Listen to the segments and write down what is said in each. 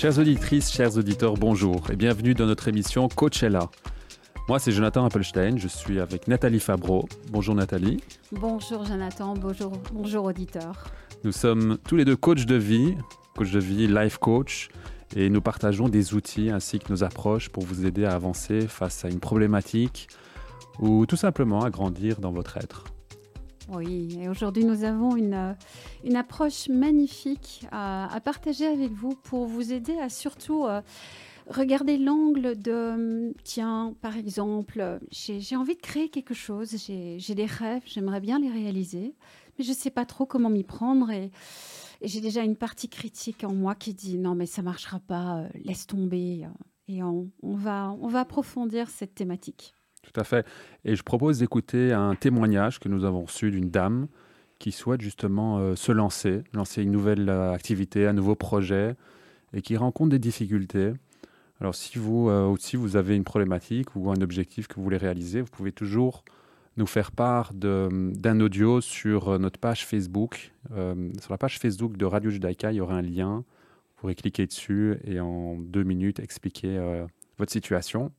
Chères auditrices, chers auditeurs, bonjour et bienvenue dans notre émission Coachella. Moi, c'est Jonathan Appelstein, je suis avec Nathalie Fabreau. Bonjour Nathalie. Bonjour Jonathan, bonjour, bonjour auditeurs. Nous sommes tous les deux coachs de vie, coach de vie, life coach, et nous partageons des outils ainsi que nos approches pour vous aider à avancer face à une problématique ou tout simplement à grandir dans votre être. Oui, et aujourd'hui nous avons une, une approche magnifique à, partager avec vous pour vous aider à surtout euh, regarder l'angle de, tiens, par exemple, j'ai envie de créer quelque chose, j'ai des rêves, j'aimerais bien les réaliser, mais je ne sais pas trop comment m'y prendre et, j'ai déjà une partie critique en moi qui dit non mais ça marchera pas, euh, laisse tomber. Euh, et on, va, on va approfondir cette thématique. Tout à fait. Et je propose d'écouter un témoignage que nous avons reçu d'une dame qui souhaite justement euh, se lancer, lancer une nouvelle euh, activité, un nouveau projet, et qui rencontre des difficultés. Alors si vous euh, vous avez une problématique ou un objectif que vous voulez réaliser, vous pouvez toujours nous faire part d'un audio sur notre page Facebook. sur la page Facebook de Radio Judaïka, il y aura un lien. Vous pourrez cliquer dessus et en deux minutes expliquer votre situation.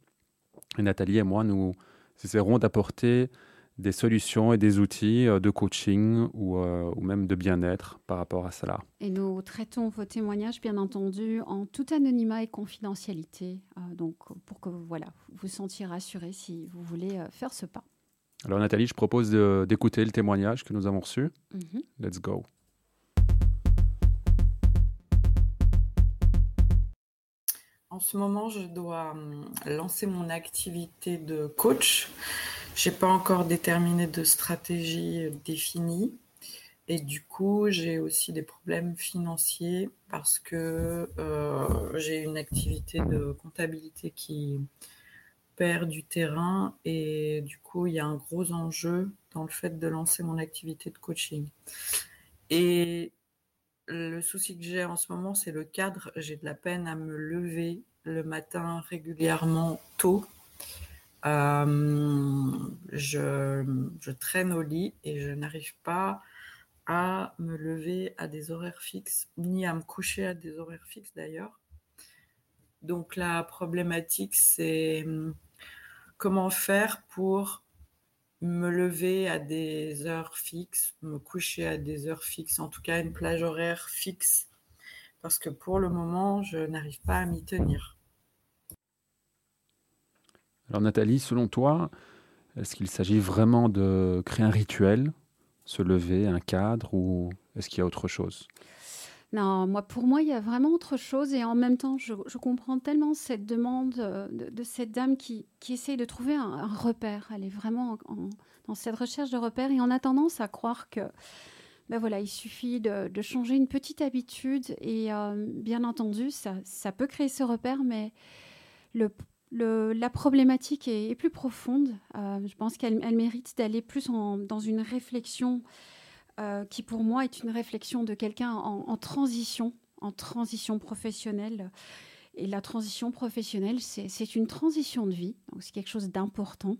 Et Nathalie et moi, nous essaierons d'apporter des solutions et des outils euh, de coaching ou, euh, ou même de bien-être par rapport à cela. Et nous traitons vos témoignages, bien entendu, en tout anonymat et confidentialité, euh, donc pour que voilà, vous vous sentiez rassuré si vous voulez faire ce pas. Alors Nathalie, je propose d'écouter le témoignage que nous avons reçu. Mhm. Let's go. En ce moment, je dois hum, lancer mon activité de coach. Je n'ai pas encore déterminé de stratégie définie. Et du coup, j'ai aussi des problèmes financiers parce que euh, j'ai une activité de comptabilité qui perd du terrain et du coup, il y a un gros enjeu dans le fait de lancer mon activité de coaching. Et le souci que j'ai en ce moment, c'est le cadre. J'ai de la peine à me lever le matin régulièrement tôt. Euh, je, traîne au lit et je n'arrive pas à me lever à des horaires fixes, ni à me coucher à des horaires fixes d'ailleurs. Donc la problématique, c'est hum, comment faire pour me lever à des heures fixes, me coucher à des heures fixes, en tout cas une plage horaire fixe, parce que pour le moment, je n'arrive pas à m'y tenir. Alors Nathalie, selon toi, est-ce qu'il s'agit vraiment de créer un rituel, se lever, un cadre, ou est-ce qu'il y a autre chose? Non, moi, pour moi, il y a vraiment autre chose. Et en même temps, je, comprends tellement cette demande euh, de, cette dame qui, qui, essaye de trouver un, repère. Elle est vraiment dans cette recherche de repère. Et on a tendance à croire que, ben voilà, il suffit de, changer une petite habitude. Et euh, bien entendu, ça, peut créer ce repère, mais la problématique est, plus profonde. Euh, je pense qu'elle mérite d'aller plus dans une réflexion euh, qui pour moi est une réflexion de quelqu'un en, transition, en transition professionnelle. Et la transition professionnelle, c'est une transition de vie, donc c'est quelque chose d'important.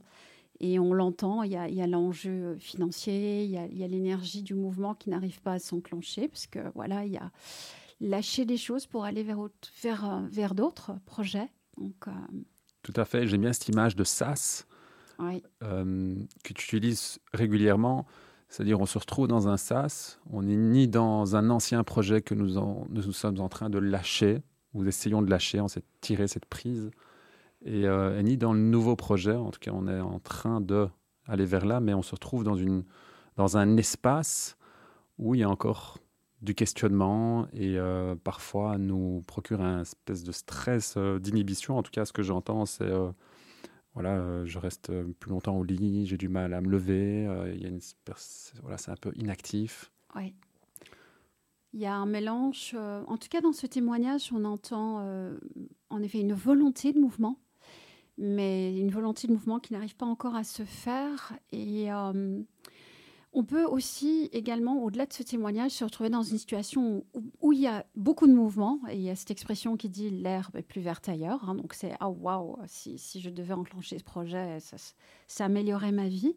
Et on l'entend, il y a, l'enjeu financier, il y a, l'énergie du mouvement qui n'arrive pas à s'enclencher, parce que voilà, il y a lâcher des choses pour aller vers, vers, vers d'autres projets. Donc, euh, Tout à fait, j'aime bien cette image de SAS euh, que tu utilises régulièrement. C'est-à-dire, on se retrouve dans un sas, on n'est ni dans un ancien projet que nous, nous sommes en train de lâcher, ou essayons de lâcher, on s'est tiré cette prise, euh, et, ni dans le nouveau projet, en tout cas, on est en train de aller vers là, mais on se retrouve dans un espace où il y a encore du questionnement et euh, parfois nous procure un espèce de stress euh, d'inhibition. En tout cas, ce que j'entends, c'est voilà, euh, je reste euh, plus longtemps au lit, j'ai du mal à me lever, euh, voilà, c'est un peu inactif. Oui. Il y a un mélange, en tout cas dans ce témoignage, on entend en effet une volonté de mouvement, mais une volonté de mouvement qui n'arrive pas encore à se faire. Et on peut aussi également, au-delà de ce témoignage, se retrouver dans une situation où, il y a beaucoup de mouvements. Et il y a cette expression qui dit l'herbe est plus verte ailleurs. Hein. donc c'est ah waouh, si, si, je devais enclencher ce projet, ça, ça améliorerait ma vie.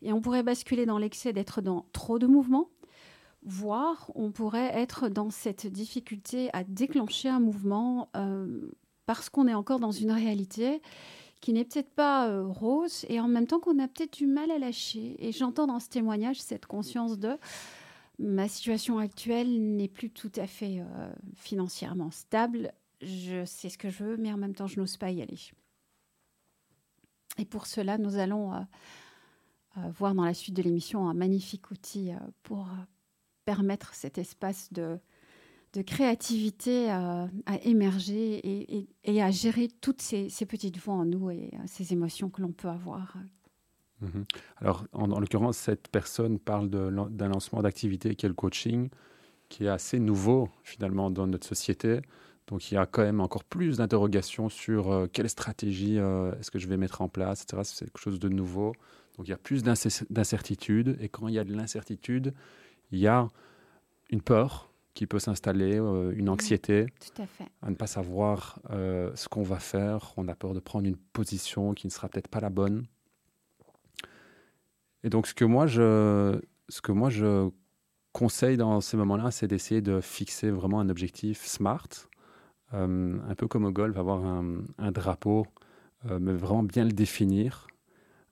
Et on pourrait basculer dans l'excès d'être dans trop de mouvements voire on pourrait être dans cette difficulté à déclencher un mouvement euh, parce qu'on est encore dans une réalité qui n'est peut-être pas euh, rose et en même temps qu'on a peut-être du mal à lâcher. Et j'entends dans ce témoignage cette conscience de ma situation actuelle n'est plus tout à fait euh, financièrement stable. Je sais ce que je veux, mais en même temps, je n'ose pas y aller. Et pour cela, nous allons voir dans la suite de l'émission un magnifique outil pour permettre cet espace de, de créativité à, émerger et, à gérer toutes ces, petites voix en nous et euh, ces émotions que l'on peut avoir. Mhm. Alors, en, l'occurrence, cette personne parle d'un lancement d'activité qui est le coaching, qui est assez nouveau finalement dans notre société. Donc, il y a quand même encore plus d'interrogations sur euh, quelle stratégie euh, est-ce que je vais mettre en place, etc. C'est quelque chose de nouveau. Donc, il y a plus d'incertitude. Et quand il y a de l'incertitude, il y a une peur qui peut s'installer, euh, une anxiété Tout à, fait. à, ne pas savoir euh, ce qu'on va faire. On a peur de prendre une position qui ne sera peut-être pas la bonne. Et donc, ce que moi, je, ce que moi, je conseille dans ces moments-là, c'est d'essayer de fixer vraiment un objectif smart, euh, un peu comme au golf, avoir un, un drapeau, mais vraiment bien le définir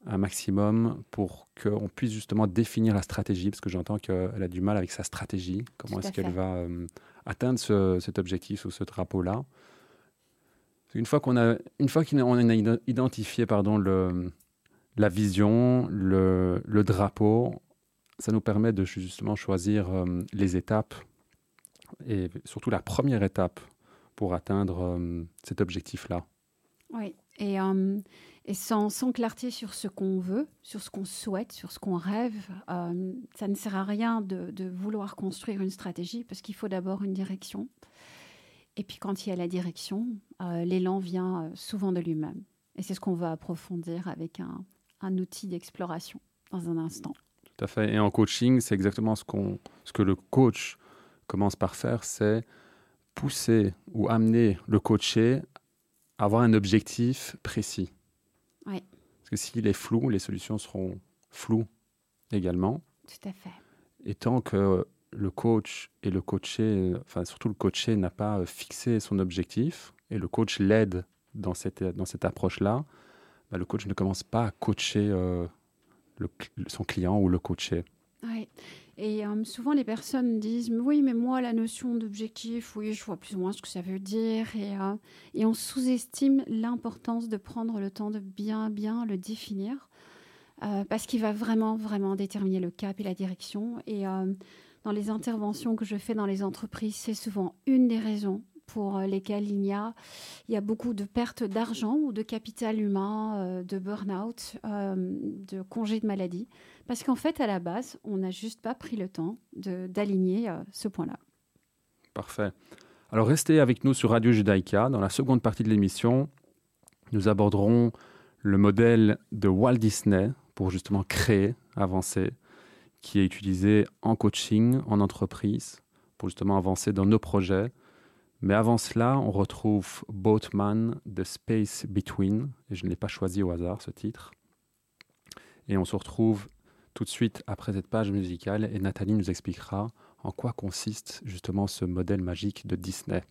un maximum pour qu'on puisse justement définir la stratégie, parce que j'entends qu'elle a du mal avec sa stratégie. Comment est-ce qu'elle va euh, atteindre cet objectif ou ce drapeau-là? Une fois qu'on a, une fois qu'on a identifié pardon, le, la vision, le, le, drapeau, ça nous permet de justement choisir euh, les étapes et surtout la première étape pour atteindre euh, cet objectif-là. Oui, et et sans, clarté sur ce qu'on veut, sur ce qu'on souhaite, sur ce qu'on rêve, euh, ça ne sert à rien de, vouloir construire une stratégie parce qu'il faut d'abord une direction. Et puis quand il y a la direction, euh, l'élan vient euh, souvent de lui-même. Et c'est ce qu'on va approfondir avec un, un outil d'exploration dans un instant. Tout à fait. Et en coaching, c'est exactement ce, qu'on, ce que le coach commence par faire, c'est pousser ou amener le coaché à avoir un objectif précis. Parce que s'il est flou, les solutions seront floues également. Tout à fait. Et tant que le coach et le coaché, enfin surtout le coaché n'a pas fixé son objectif et le coach l'aide dans cette, dans cette approche-là, bah, le coach ne commence pas à coacher euh, son client ou le coaché. Oui. Et euh, souvent, les personnes disent Oui, mais moi, la notion d'objectif, oui, je vois plus ou moins ce que ça veut dire. Et, euh, et on sous-estime l'importance de prendre le temps de bien, bien le définir, euh, parce qu'il va vraiment, vraiment déterminer le cap et la direction. Et dans les interventions que je fais dans les entreprises, c'est souvent une des raisons pour lesquelles il y a, il y a beaucoup de pertes d'argent ou de capital humain, de burn-out, de congés de maladie parce qu'en fait, à la base, on n'a juste pas pris le temps d'aligner euh, ce point-là. Parfait. Alors restez avec nous sur Radio Judaïka. Dans la seconde partie de l'émission, nous aborderons le modèle de Walt Disney pour justement créer, avancer, qui est utilisé en coaching, en entreprise, pour justement avancer dans nos projets. Mais avant cela, on retrouve Boatman, The Space Between, et je ne l'ai pas choisi au hasard ce titre. Et on se retrouve tout de suite après cette page musicale et Nathalie nous expliquera en quoi consiste justement ce modèle magique de Disney.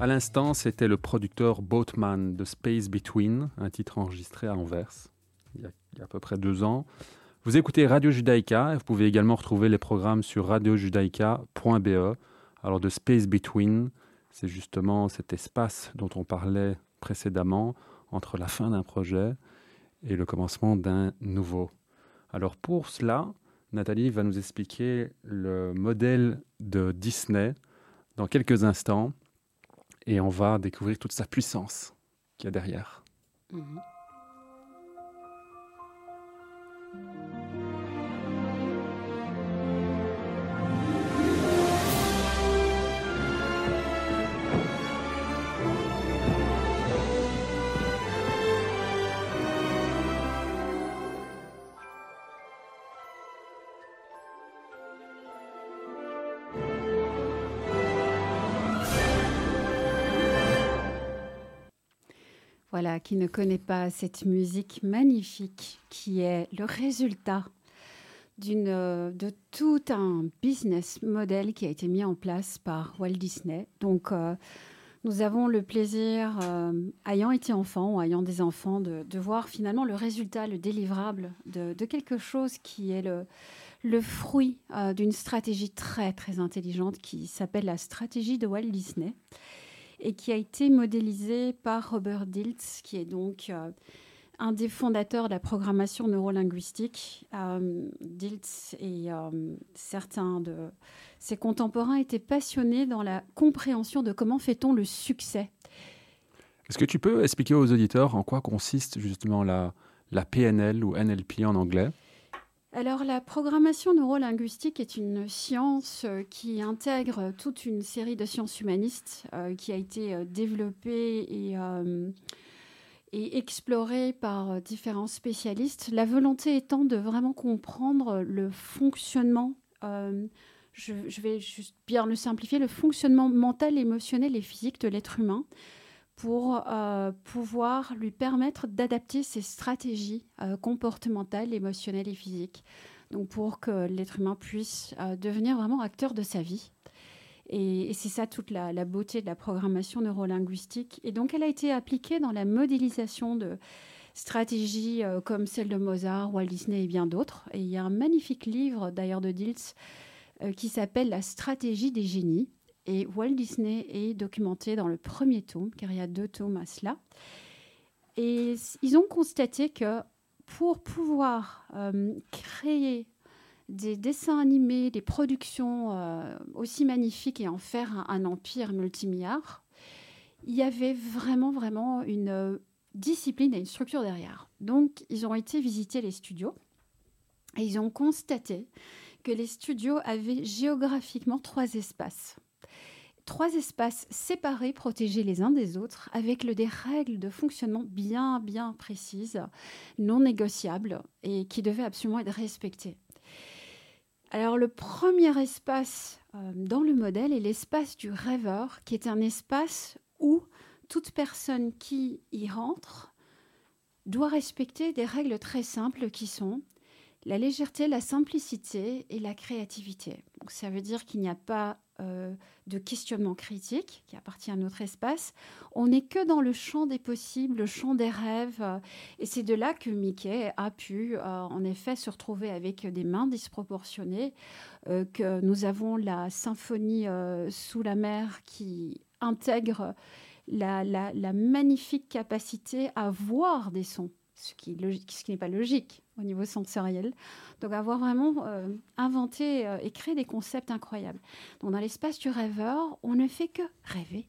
À l'instant, c'était le producteur Boatman de Space Between, un titre enregistré à Anvers, il y a, à peu près deux ans. Vous écoutez Radio Judaïka et vous pouvez également retrouver les programmes sur radiojudaïka.be. Alors de Space Between, c'est justement cet espace dont on parlait précédemment entre la fin d'un projet et le commencement d'un nouveau. Alors pour cela, Nathalie va nous expliquer le modèle de Disney dans quelques instants et on va découvrir toute sa puissance qu'il y a derrière. Mhm. Voilà, qui ne connaît pas cette musique magnifique qui est le résultat d'une, de tout un business model qui a été mis en place par Walt Disney. Donc, euh, nous avons le plaisir, euh, ayant été enfant ou ayant des enfants, de, voir finalement le résultat, le délivrable de, quelque chose qui est le, fruit euh, d'une stratégie très, très intelligente qui s'appelle la stratégie de Walt Disney et qui a été modélisé par Robert Diltz, qui est donc euh, un des fondateurs de la programmation neurolinguistique. Euh, Diltz et euh, certains de ses contemporains étaient passionnés dans la compréhension de comment fait-on le succès. Est-ce que tu peux expliquer aux auditeurs en quoi consiste justement la, la PNL ou NLP en anglais? Alors la programmation neurolinguistique est une science euh, qui intègre toute une série de sciences humanistes euh, qui a été euh, développée et, explorée par différents spécialistes. La volonté étant de vraiment comprendre le fonctionnement, je, je, vais juste bien le simplifier, le fonctionnement mental, émotionnel et physique de l'être humain pour euh, pouvoir lui permettre d'adapter ses stratégies euh, comportementales, émotionnelles et physiques. Donc pour que l'être humain puisse euh, devenir vraiment acteur de sa vie. Et, c'est ça toute la, la, beauté de la programmation neurolinguistique. Et donc elle a été appliquée dans la modélisation de stratégies comme celle de Mozart, Walt Disney et bien d'autres. Et il y a un magnifique livre d'ailleurs de Diltz qui s'appelle La stratégie des génies et Walt Disney est documenté dans le premier tome, car il y a deux tomes à cela. Et ils ont constaté que pour pouvoir euh, créer des dessins animés, des productions euh, aussi magnifiques et en faire un, empire multimilliard, il y avait vraiment, vraiment une euh, discipline et une structure derrière. Donc, ils ont été visiter les studios et ils ont constaté que les studios avaient géographiquement trois espaces trois espaces séparés, protégés les uns des autres, avec des règles de fonctionnement bien, bien précises, non négociables et qui devaient absolument être respectées. Alors le premier espace euh, dans le modèle est l'espace du rêveur, qui est un espace où toute personne qui y rentre doit respecter des règles très simples qui sont la légèreté, la simplicité et la créativité. Donc ça veut dire qu'il n'y a pas euh, de questionnement critique qui appartient à notre espace. On n'est que dans le champ des possibles, le champ des rêves. et c'est de là que Mickey a pu, euh, en effet, se retrouver avec des mains disproportionnées, euh, que nous avons la symphonie sous la mer qui intègre la, magnifique capacité à voir des sons ce qui n'est pas logique au niveau sensoriel. Donc avoir vraiment euh, inventé euh, et créé des concepts incroyables. Donc dans l'espace du rêveur, on ne fait que rêver.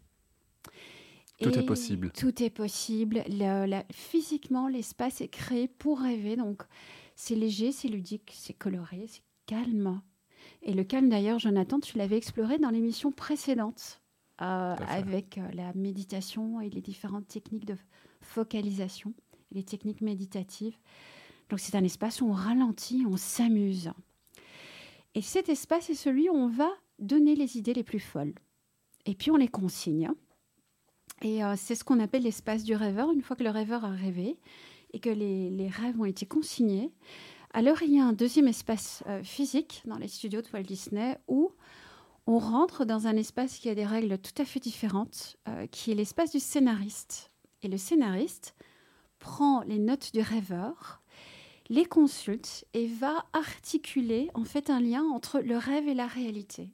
Tout est possible. Tout est possible. physiquement, l'espace est créé pour rêver. Donc c'est léger, c'est ludique, c'est coloré, c'est calme. Et le calme, d'ailleurs, Jonathan, tu l'avais exploré dans l'émission précédente euh, avec la méditation et les différentes techniques de focalisation les techniques méditatives. Donc c'est un espace où on ralentit, on s'amuse. Et cet espace est celui où on va donner les idées les plus folles. Et puis on les consigne. Et euh, c'est ce qu'on appelle l'espace du rêveur. Une fois que le rêveur a rêvé et que les, rêves ont été consignés, alors il y a un deuxième espace euh, physique dans les studios de Walt Disney où on rentre dans un espace qui a des règles tout à fait différentes, euh, qui est l'espace du scénariste. Et le scénariste prend les notes du rêveur, les consulte et va articuler en fait un lien entre le rêve et la réalité.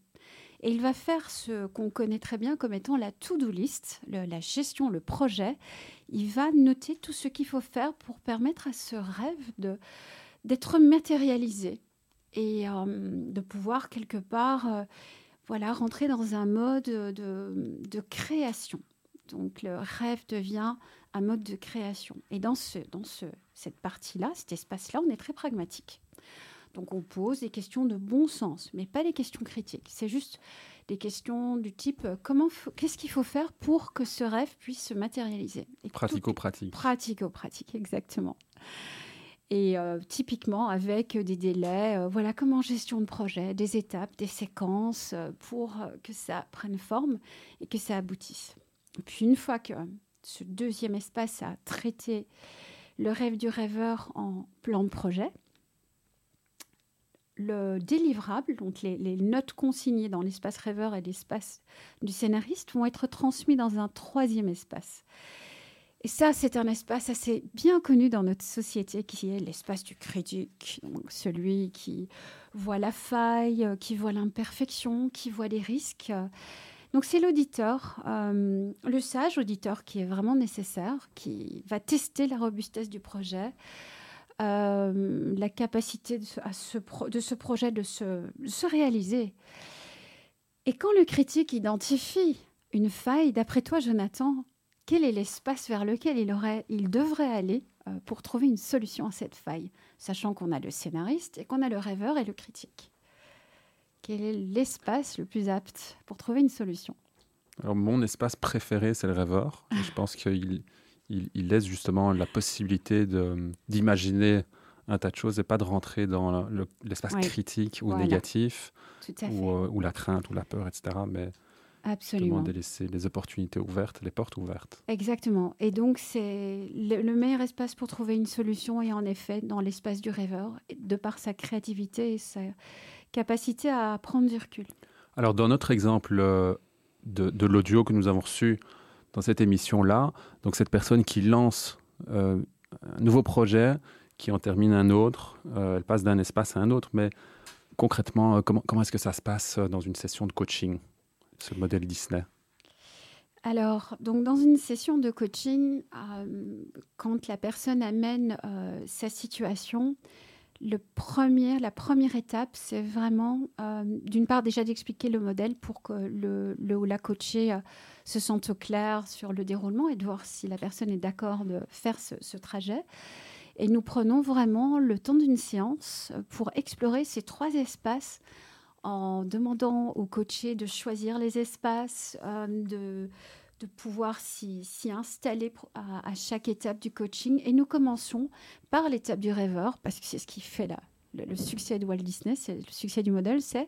Et il va faire ce qu'on connaît très bien comme étant la to-do list, la gestion, le projet. Il va noter tout ce qu'il faut faire pour permettre à ce rêve de, d'être matérialisé et euh, de pouvoir quelque part euh, voilà, rentrer dans un mode de, de, création. Donc le rêve devient un mode de création. Et dans, ce, dans ce, cette partie-là, cet espace-là, on est très pragmatique. Donc on pose des questions de bon sens, mais pas des questions critiques. C'est juste des questions du type euh, comment qu'est-ce qu'il faut faire pour que ce rêve puisse se matérialiser? Pratico-pratique. Pratico-pratique, exactement. Et euh, typiquement avec des délais, euh, voilà comment gestion de projet, des étapes, des séquences pour que ça prenne forme et que ça aboutisse. Et puis une fois que ce deuxième espace a traité le rêve du rêveur en plan de projet, le délivrable, donc les, notes consignées dans l'espace rêveur et l'espace du scénariste, vont être transmis dans un troisième espace. Et ça, c'est un espace assez bien connu dans notre société qui est l'espace du critique, celui qui voit la faille, qui voit l'imperfection, qui voit les risques. Donc c'est l'auditeur, euh, le sage auditeur qui est vraiment nécessaire, qui va tester la robustesse du projet, euh, la capacité de ce, projet de se, se, réaliser. Et quand le critique identifie une faille, d'après toi, Jonathan, quel est l'espace vers lequel il, aurait, il devrait aller euh, pour trouver une solution à cette faille, sachant qu'on a le scénariste et qu'on a le rêveur et le critique? Quel est l'espace le plus apte pour trouver une solution Alors, mon espace préféré, c'est le rêveur. je pense qu'il il, laisse justement la possibilité d'imaginer un tas de choses et pas de rentrer dans l'espace critique ou négatif ou, euh, ou, la crainte ou la peur, etc. Mais Absolument. de laisser les opportunités ouvertes, les portes ouvertes. Exactement. Et donc, c'est le, meilleur espace pour trouver une solution et en effet dans l'espace du rêveur, de par sa créativité et sa capacité à prendre du recul. Alors, dans notre exemple euh, de, de l'audio que nous avons reçu, dans cette émission-là. Donc cette personne qui lance euh, un nouveau projet, qui en termine un autre, euh, elle passe d'un espace à un autre. Mais concrètement, comment, comment est-ce que ça se passe dans une session de coaching, ce modèle Disney? Alors, donc dans une session de coaching, quand la personne amène sa situation, la première étape, c'est vraiment, d'une part, déjà d'expliquer le modèle pour que le, ou la coachée se sentent au clair sur le déroulement et de voir si la personne est d'accord de faire ce, trajet. Et nous prenons vraiment le temps d'une séance pour explorer ces trois espaces en demandant au coaché de choisir les espaces, euh, de, de pouvoir s'y installer à, chaque étape du coaching. Et nous commençons par l'étape du rêveur, parce que c'est ce qui fait la, le, le, succès de Walt Disney, c'est le succès du modèle, c'est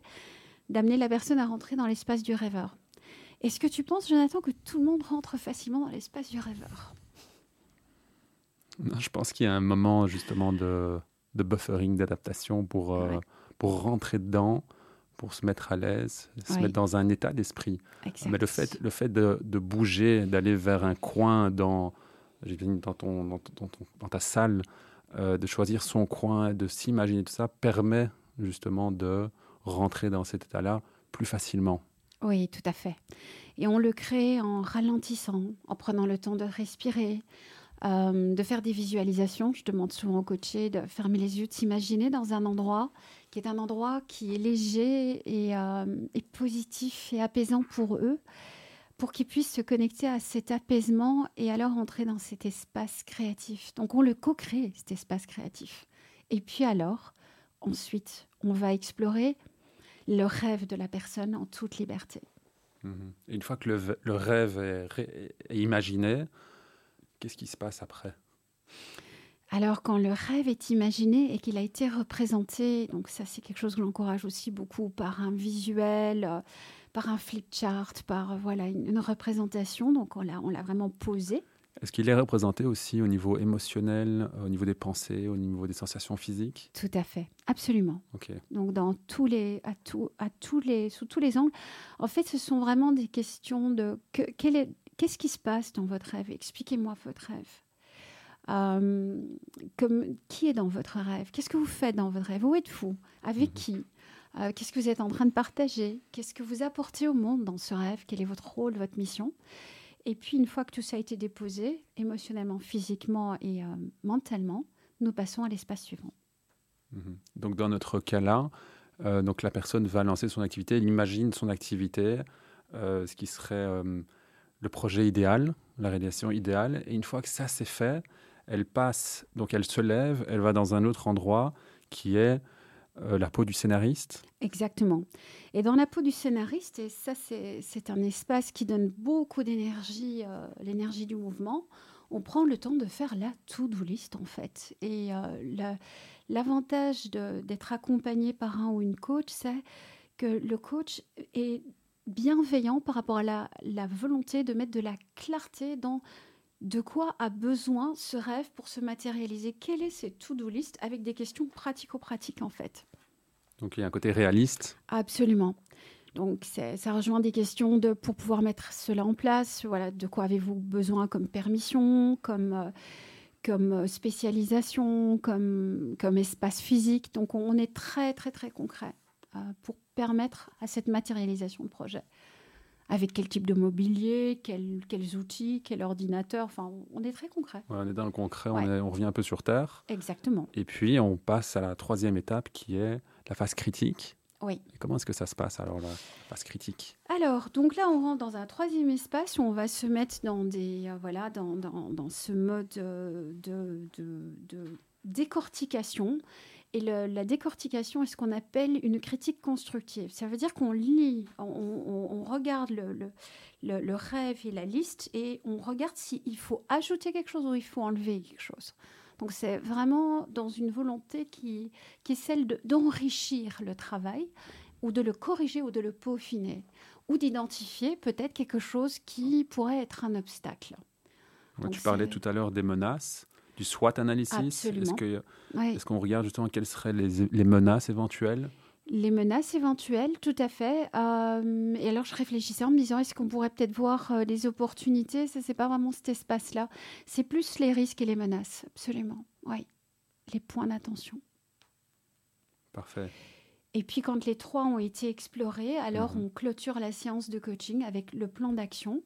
d'amener la personne à rentrer dans l'espace du rêveur. Est-ce que tu penses, Jonathan, que tout le monde rentre facilement dans l'espace du rêveur? Je pense qu'il y a un moment justement de, buffering, d'adaptation pour, euh, pour rentrer dedans, pour se mettre à l'aise, se mettre dans un état d'esprit. Mais le fait, le fait de, bouger, d'aller vers un coin dans, dans, ton, dans, dans ta salle, euh, de choisir son coin, de s'imaginer tout ça, permet justement de rentrer dans cet état-là plus facilement. Oui, tout à fait. Et on le crée en ralentissant, en prenant le temps de respirer, euh, de faire des visualisations. Je demande souvent au coaché de fermer les yeux, de s'imaginer dans un endroit qui est un endroit qui est léger et, euh, et positif et apaisant pour eux, pour qu'ils puissent se connecter à cet apaisement et alors entrer dans cet espace créatif. Donc on le co-crée, cet espace créatif. Et puis alors, ensuite, on va explorer le rêve de la personne en toute liberté. Mhm. une fois que le, rêve est, imaginé, qu'est-ce qui se passe après? Alors, quand le rêve est imaginé et qu'il a été représenté, donc ça c'est quelque chose que j'encourage aussi beaucoup par un visuel, euh, par un flip chart, par euh, voilà une, représentation, donc on l'a, on l'a vraiment posé. Est-ce qu'il est représenté aussi au niveau émotionnel, au niveau des pensées, au niveau des sensations physiques? Tout à fait, absolument. Donc dans tous les, à, tout, à tous les, sous tous les angles. En fait, ce sont vraiment des questions de qu'est-ce qui se passe dans votre rêve? Expliquez-moi votre rêve. Euh, comme, qui est dans votre rêve? Qu'est-ce que vous faites dans votre rêve? Où êtes-vous? Avec mhm. qui? Euh, Qu'est-ce que vous êtes en train de partager? Qu'est-ce que vous apportez au monde dans ce rêve? Quel est votre rôle, votre mission? Et puis, une fois que tout ça a été déposé, émotionnellement, physiquement et euh, mentalement, nous passons à l'espace suivant. Mhm. Donc, dans notre cas-là, donc la personne va lancer son activité, elle imagine son activité, ce qui serait le projet idéal, la réalisation idéale. Et une fois que ça c'est fait, elle passe, donc elle se lève, elle va dans un autre endroit qui est euh, la peau du scénariste. Exactement. Et dans la peau du scénariste, et ça c'est un espace qui donne beaucoup d'énergie, euh, l'énergie du mouvement, on prend le temps de faire la to-do list en fait. Et euh, l'avantage d'être accompagné par un ou une coach, c'est que le coach est bienveillant par rapport à la, la volonté de mettre de la clarté dans de quoi a besoin ce rêve pour se matérialiser? Quelle est cette to-do list avec des questions pratico-pratiques en fait? Donc il y a un côté réaliste Absolument. Donc ça rejoint des questions de pour pouvoir mettre cela en place. Voilà, de quoi avez-vous besoin comme permission, comme euh, comme euh, spécialisation, comme comme espace physique. Donc on, est très très très concret euh, pour permettre à cette matérialisation de projet avec quel type de mobilier, quels outils, quel ordinateur. Enfin, on est très concret. on est dans le concret, on, revient un peu sur Terre. Exactement. Et puis, on passe à la troisième étape qui est la phase critique. Oui. comment est-ce que ça se passe alors, la phase critique? Alors, donc là, on rentre dans un troisième espace où on va se mettre dans, des, euh, voilà, dans, dans, dans, ce mode euh, de, de, de décortication et la décortication est ce qu'on appelle une critique constructive. Ça veut dire qu'on lit, on, regarde le, le, rêve et la liste et on regarde s'il faut ajouter quelque chose ou il faut enlever quelque chose. Donc c'est vraiment dans une volonté qui, qui est celle d'enrichir le travail ou de le corriger ou de le peaufiner ou d'identifier peut-être quelque chose qui pourrait être un obstacle. tu parlais tout à l'heure des menaces du SWOT analysis Est-ce qu'on regarde justement quelles seraient les, menaces éventuelles? Les menaces éventuelles, tout à fait. Euh, et alors, je réfléchissais en me disant, est-ce qu'on pourrait peut-être voir euh, les opportunités? Ça, c'est pas vraiment cet espace-là. C'est plus les risques et les menaces, absolument. Oui, les points d'attention. Parfait. Et puis, quand les trois ont été explorés, alors mhm. on clôture la séance de coaching avec le plan d'action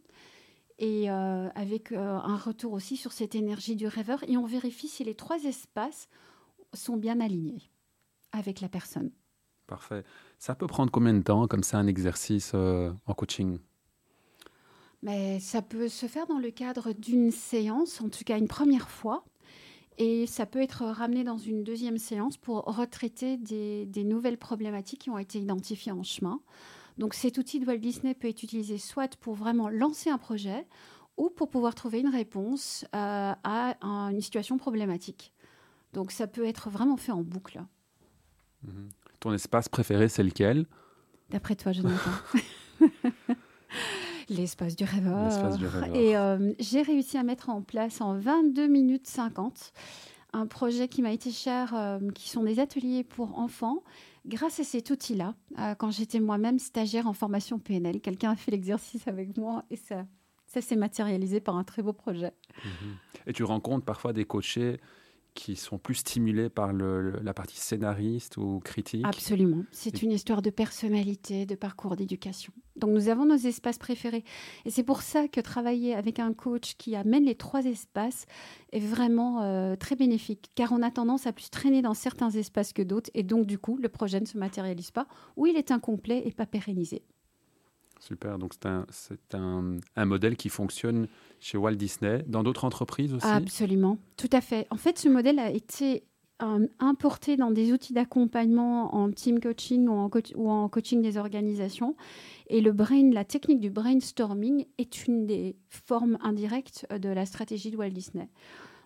et euh, avec euh, un retour aussi sur cette énergie du rêveur. Et on vérifie si les trois espaces sont bien alignés avec la personne. Parfait. Ça peut prendre combien de temps, comme ça, un exercice euh, en coaching? Mais ça peut se faire dans le cadre d'une séance, en tout cas une première fois. Et ça peut être ramené dans une deuxième séance pour retraiter des, des nouvelles problématiques qui ont été identifiées en chemin. Donc cet outil de Walt Disney peut être utilisé soit pour vraiment lancer un projet ou pour pouvoir trouver une réponse euh, à une situation problématique. Donc ça peut être vraiment fait en boucle. Mhm. Ton espace préféré, c'est lequel? D'après toi, Jonathan L'espace du rêveur. Du rêveur. Et euh, j'ai réussi à mettre en place en 22 minutes 50 un projet qui m'a été cher, euh, qui sont des ateliers pour enfants Grâce à cet outil-là, euh, quand j'étais moi-même stagiaire en formation PNL, quelqu'un a fait l'exercice avec moi et ça, ça s'est matérialisé par un très beau projet. Mhm. Et tu rencontres parfois des coachés qui sont plus stimulés par la partie scénariste ou critique Absolument. C'est une histoire de personnalité, de parcours d'éducation. Donc nous avons nos espaces préférés. Et c'est pour ça que travailler avec un coach qui amène les trois espaces est vraiment euh, très bénéfique. Car on a tendance à plus traîner dans certains espaces que d'autres. Et donc du coup, le projet ne se matérialise pas ou il est incomplet et pas pérennisé. Super, donc c'est un, un, modèle qui fonctionne chez Walt Disney, dans d'autres entreprises aussi? Absolument, tout à fait. En fait, ce modèle a été euh, importé dans des outils d'accompagnement en team coaching ou en, ou en, coaching des organisations. Et le brain, la technique du brainstorming est une des formes indirectes de la stratégie de Walt Disney.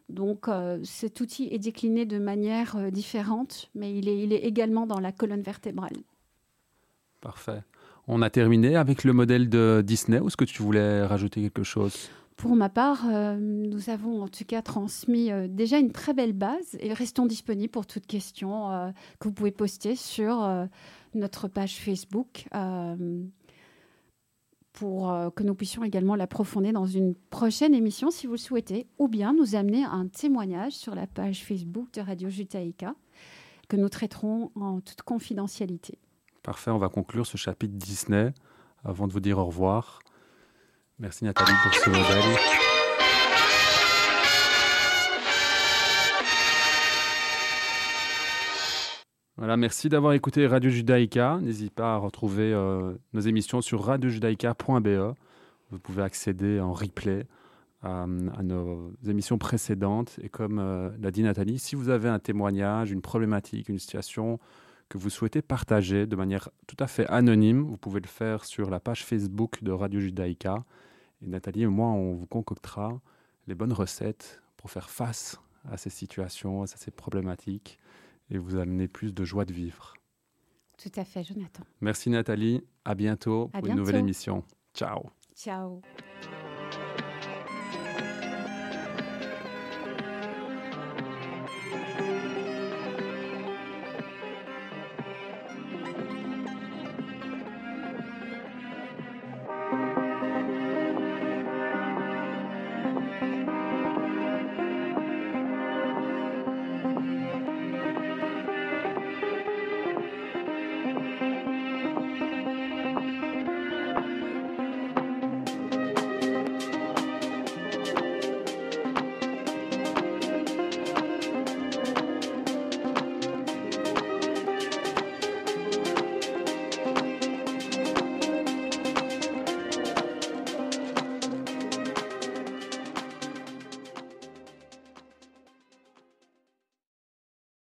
Donc euh, cet outil est décliné de manière euh, différente, mais il est, il est également dans la colonne vertébrale. Parfait. On a terminé avec le modèle de Disney est-ce que tu voulais rajouter quelque chose? Pour ma part, nous avons en tout cas transmis déjà une très belle base et restons disponibles pour toute question que vous pouvez poster sur notre page Facebook pour euh, que nous puissions également l'approfondir dans une prochaine émission si vous le souhaitez, ou bien nous amener un témoignage sur la page Facebook de Radio Jutaïka que nous traiterons en toute confidentialité. Parfait, on va conclure ce chapitre Disney avant de vous dire au revoir. Merci Nathalie pour ce modèle. Voilà, merci d'avoir écouté Radio Judaïka. N'hésitez pas à retrouver euh, nos émissions sur radiojudaïka.be. Vous pouvez accéder en replay à, nos émissions précédentes. Et comme euh, l'a dit Nathalie, si vous avez un témoignage, une problématique, une situation que vous souhaitez partager de manière tout à fait anonyme, vous pouvez le faire sur la page Facebook de Radio Judaïka. Et Nathalie et moi, on vous concoctera les bonnes recettes pour faire face à ces situations, à ces problématiques et vous amener plus de joie de vivre. Tout à fait, Jonathan. Merci Nathalie. À bientôt pour une nouvelle émission. Ciao. Ciao.